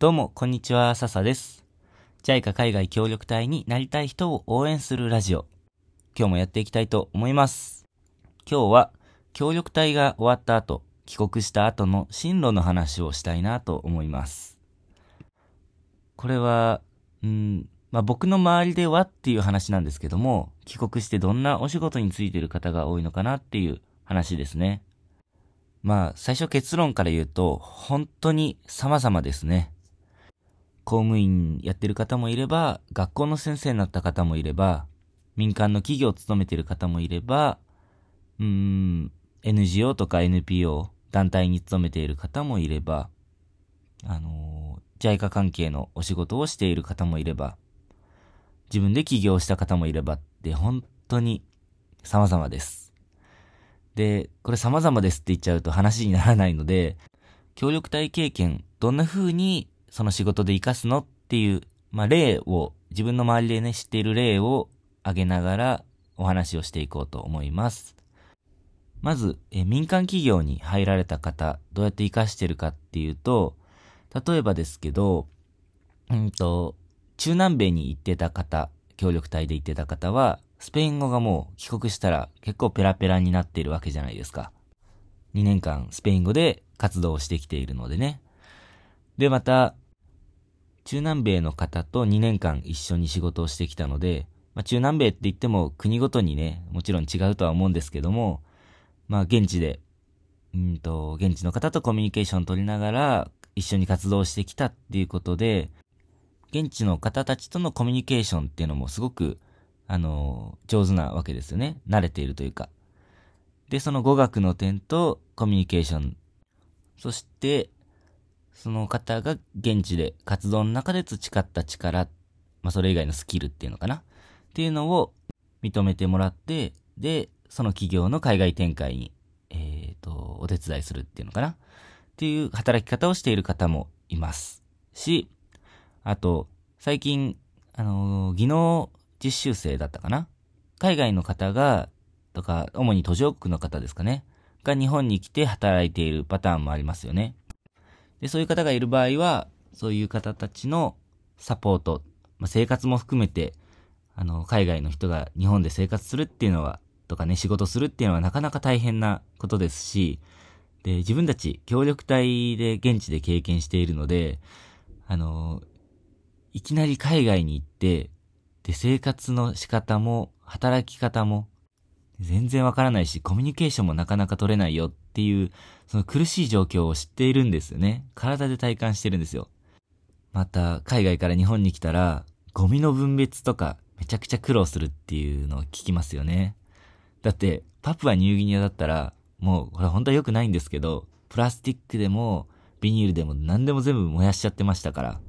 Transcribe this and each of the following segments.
どうも、こんにちは、笹です。JICA 海外協力隊になりたい人を応援するラジオ。今日もやっていきたいと思います。今日は、協力隊が終わった後、帰国した後の進路の話をしたいなと思います。これは、うん、まあ、僕の周りではっていう話なんですけども、帰国してどんなお仕事についてる方が多いのかなっていう話ですね。まあ、最初結論から言うと、本当に様々ですね。公務員やってる方もいれば、学校の先生になった方もいれば、民間の企業を勤めてる方もいれば、うーん、NGO とか NPO、団体に勤めている方もいれば、あのー、JICA 関係のお仕事をしている方もいれば、自分で起業した方もいればって、本当に様々です。で、これ様々ですって言っちゃうと話にならないので、協力隊経験、どんな風にその仕事で活かすのっていう、まあ、例を、自分の周りでね、知っている例を挙げながらお話をしていこうと思います。まず、え民間企業に入られた方、どうやって活かしてるかっていうと、例えばですけど、うんと、中南米に行ってた方、協力隊で行ってた方は、スペイン語がもう帰国したら結構ペラペラになっているわけじゃないですか。2年間スペイン語で活動してきているのでね。で、また、中南米の方と2年間一緒に仕事をしてきたので、まあ、中南米って言っても国ごとにね、もちろん違うとは思うんですけども、まあ現地で、うんと、現地の方とコミュニケーションを取りながら一緒に活動してきたっていうことで、現地の方たちとのコミュニケーションっていうのもすごく、あの、上手なわけですよね。慣れているというか。で、その語学の点とコミュニケーション。そして、その方が現地で活動の中で培った力、まあそれ以外のスキルっていうのかな？っていうのを認めてもらって、で、その企業の海外展開に、えっ、ー、と、お手伝いするっていうのかな？っていう働き方をしている方もいますし、あと、最近、あの、技能実習生だったかな？海外の方が、とか、主に途上国の方ですかね？が日本に来て働いているパターンもありますよね。で、そういう方がいる場合は、そういう方たちのサポート、まあ、生活も含めて、あの、海外の人が日本で生活するっていうのは、とかね、仕事するっていうのはなかなか大変なことですし、で、自分たち協力隊で現地で経験しているので、あの、いきなり海外に行って、で、生活の仕方も、働き方も、全然わからないし、コミュニケーションもなかなか取れないよっっていう、その苦しい状況を知っているんですよね。体で体感してるんですよ。また、海外から日本に来たら、ゴミの分別とか、めちゃくちゃ苦労するっていうのを聞きますよね。だって、パプアニューギニアだったら、もう、これ本当は良くないんですけど、プラスチックでも、ビニールでも何でも全部燃やしちゃってましたから。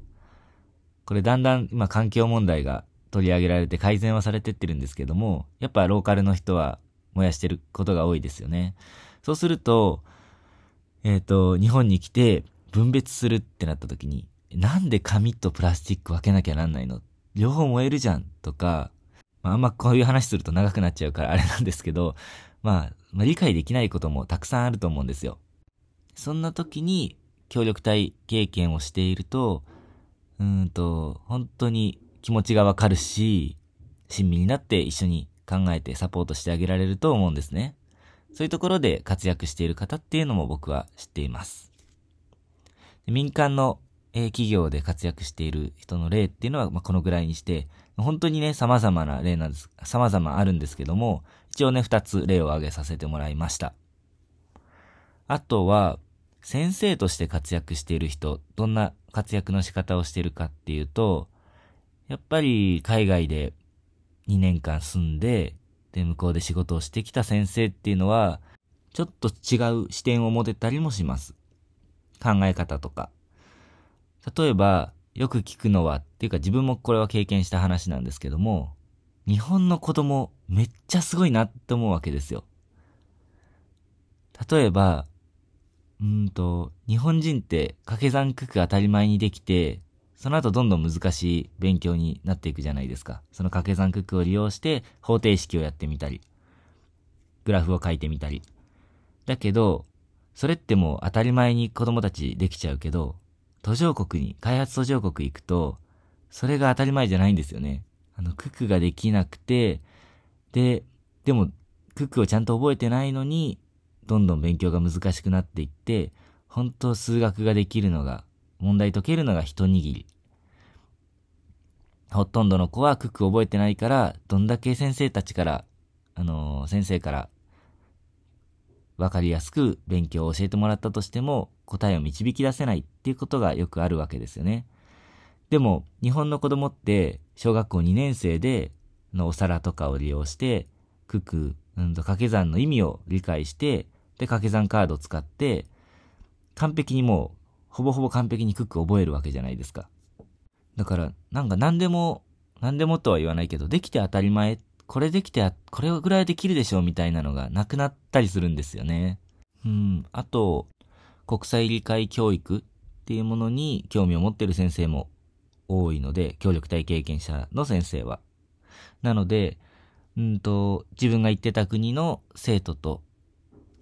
これだんだん今環境問題が取り上げられて改善はされてってるんですけども、やっぱローカルの人は燃やしてることが多いですよね。そうすると、えっ、ー、と、日本に来て分別するってなった時に、なんで紙とプラスチック分けなきゃなんないの？両方燃えるじゃんとか、まあ、あんまこういう話すると長くなっちゃうからあれなんですけど、まあ、まあ、理解できないこともたくさんあると思うんですよ。そんな時に協力隊経験をしていると、うんと、本当に気持ちがわかるし、親身になって一緒に考えてサポートしてあげられると思うんですね。そういうところで活躍している方っていうのも僕は知っています。民間の、え企業で活躍している人の例っていうのは、まあ、このぐらいにして、本当にね、様々な例なんです、様々あるんですけども、一応ね、二つ例を挙げさせてもらいました。あとは、先生として活躍している人、どんな活躍の仕方をしているかっていうと、やっぱり海外で2年間住んで、で、向こうで仕事をしてきた先生っていうのは、ちょっと違う視点を持てたりもします。考え方とか。例えば、よく聞くのは、っていうか自分もこれは経験した話なんですけども、日本の子供めっちゃすごいなって思うわけですよ。例えば、うんと、日本人って掛け算九九当たり前にできて、その後どんどん難しい勉強になっていくじゃないですか。その掛け算クックを利用して方程式をやってみたり、グラフを書いてみたり。だけど、それってもう当たり前に子供たちできちゃうけど、途上国に、開発途上国行くと、それが当たり前じゃないんですよね。あの、クックができなくて、で、でも、クックをちゃんと覚えてないのに、どんどん勉強が難しくなっていって、本当数学ができるのが、問題解けるのが一握り。ほとんどの子はクック覚えてないから、どんだけ先生たちから、あのー、先生からわかりやすく勉強を教えてもらったとしても答えを導き出せないっていうことがよくあるわけですよね。でも日本の子供って小学校2年生でのお皿とかを利用して九九、うんと掛け算の意味を理解してで掛け算カードを使って完璧にもうほぼほぼ完璧にクック覚えるわけじゃないですか。だからなんか何でも何でもとは言わないけどできて当たり前これできて、これぐらいできるでしょうみたいなのがなくなったりするんですよね。うん。あと、国際理解教育っていうものに興味を持ってる先生も多いので、協力隊経験者の先生は。なので、うんと、自分が行ってた国の生徒と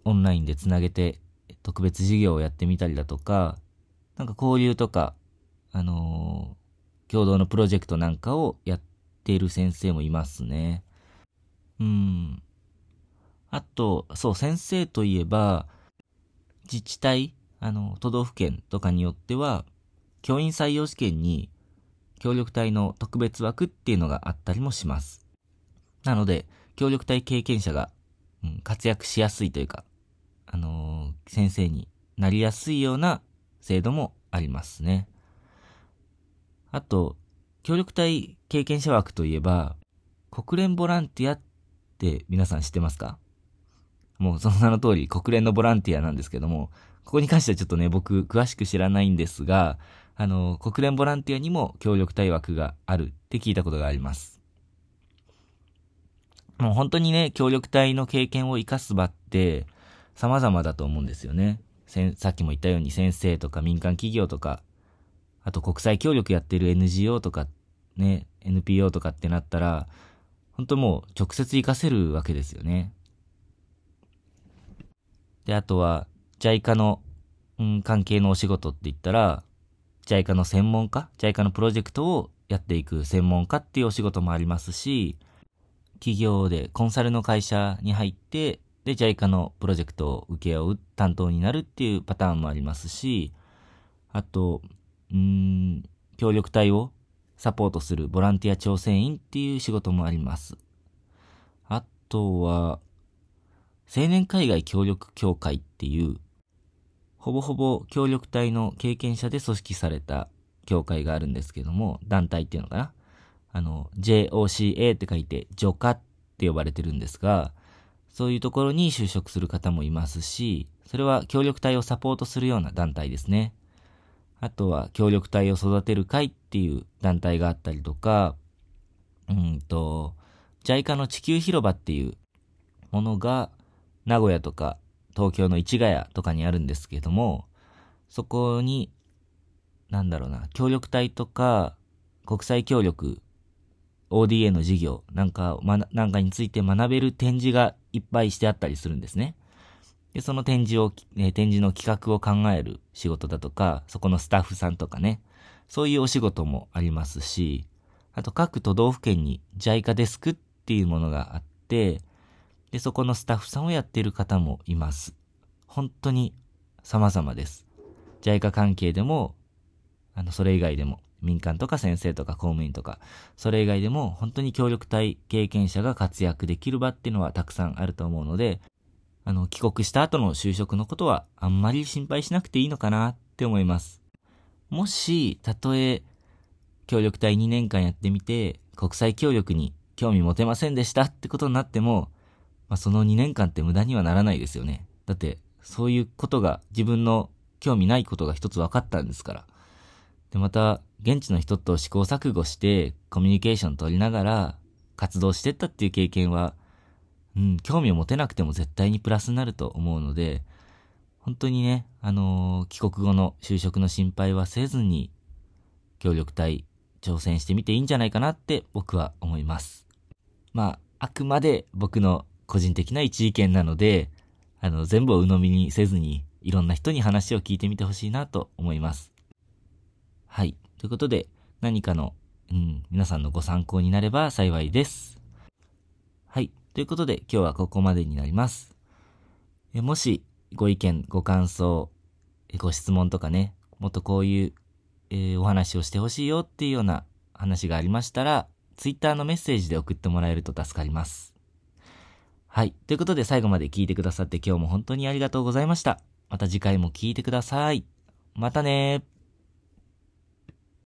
オンラインでつなげて特別授業をやってみたりだとか、なんか交流とか、あのー、共同のプロジェクトなんかをやっている先生もいますね。うん。あと、そう、先生といえば、自治体、あの、都道府県とかによっては、教員採用試験に協力隊の特別枠っていうのがあったりもします。なので、協力隊経験者が、うん、活躍しやすいというか、あのー、先生になりやすいような制度もありますね。あと、協力隊経験者枠といえば、国連ボランティアって皆さん知ってますか？もうその名の通り国連のボランティアなんですけども、ここに関してはちょっとね、僕詳しく知らないんですが、あの、国連ボランティアにも協力隊枠があるって聞いたことがあります。もう本当にね、協力隊の経験を活かす場って様々だと思うんですよね。さっきも言ったように先生とか民間企業とか、あと国際協力やってる NGO とかね、NPO とかってなったら、本当もう直接活かせるわけですよね。で、あとは、JICA の、うん、関係のお仕事って言ったら、JICA の専門家 ?JICA のプロジェクトをやっていく専門家っていうお仕事もありますし、企業でコンサルの会社に入って、で、JICA のプロジェクトを請け負う担当になるっていうパターンもありますし、あと、うん、協力隊をサポートするボランティア調整員っていう仕事もあります。あとは、青年海外協力協会っていう、ほぼほぼ協力隊の経験者で組織された協会があるんですけども、団体っていうのかな。あの、JOCA って書いて、ジョカって呼ばれてるんですが、そういうところに就職する方もいますし、それは協力隊をサポートするような団体ですね。あとは協力隊を育てる会っていう団体があったりとか、うんと、JICA の地球広場っていうものが名古屋とか東京の市ヶ谷とかにあるんですけども、そこに、なんだろうな、協力隊とか国際協力、ODA の事業なんか、ま、なんかについて学べる展示がいっぱいしてあったりするんですね。で、その展示を、ね、展示の企画を考える仕事だとか、そこのスタッフさんとかね、そういうお仕事もありますし、あと各都道府県に JICA デスクっていうものがあって、で、そこのスタッフさんをやっている方もいます。本当に様々です。JICA 関係でも、あの、それ以外でも、民間とか先生とか公務員とか、それ以外でも本当に協力隊経験者が活躍できる場っていうのはたくさんあると思うので、あの、帰国した後の就職のことはあんまり心配しなくていいのかなって思います。もし、たとえ、協力隊2年間やってみて、国際協力に興味持てませんでしたってことになっても、まあ、その2年間って無駄にはならないですよね。だって、そういうことが、自分の興味ないことが一つ分かったんですから。で、また、現地の人と試行錯誤して、コミュニケーション取りながら、活動してったっていう経験は、うん、興味を持てなくても絶対にプラスになると思うので、本当にね、あのー、帰国後の就職の心配はせずに、協力隊挑戦してみていいんじゃないかなって僕は思います。まあ、あくまで僕の個人的な一意見なので、あの、全部を鵜呑みにせずに、いろんな人に話を聞いてみてほしいなと思います。はいということで、何かの、うん、皆さんのご参考になれば幸いです。はい。ということで、今日はここまでになります。えもし、ご意見、ご感想、ご質問とかね、もっとこういう、えー、お話をしてほしいよっていうような話がありましたら、Twitter のメッセージで送ってもらえると助かります。はい。ということで最後まで聞いてくださって今日も本当にありがとうございました。また次回も聞いてください。またねー。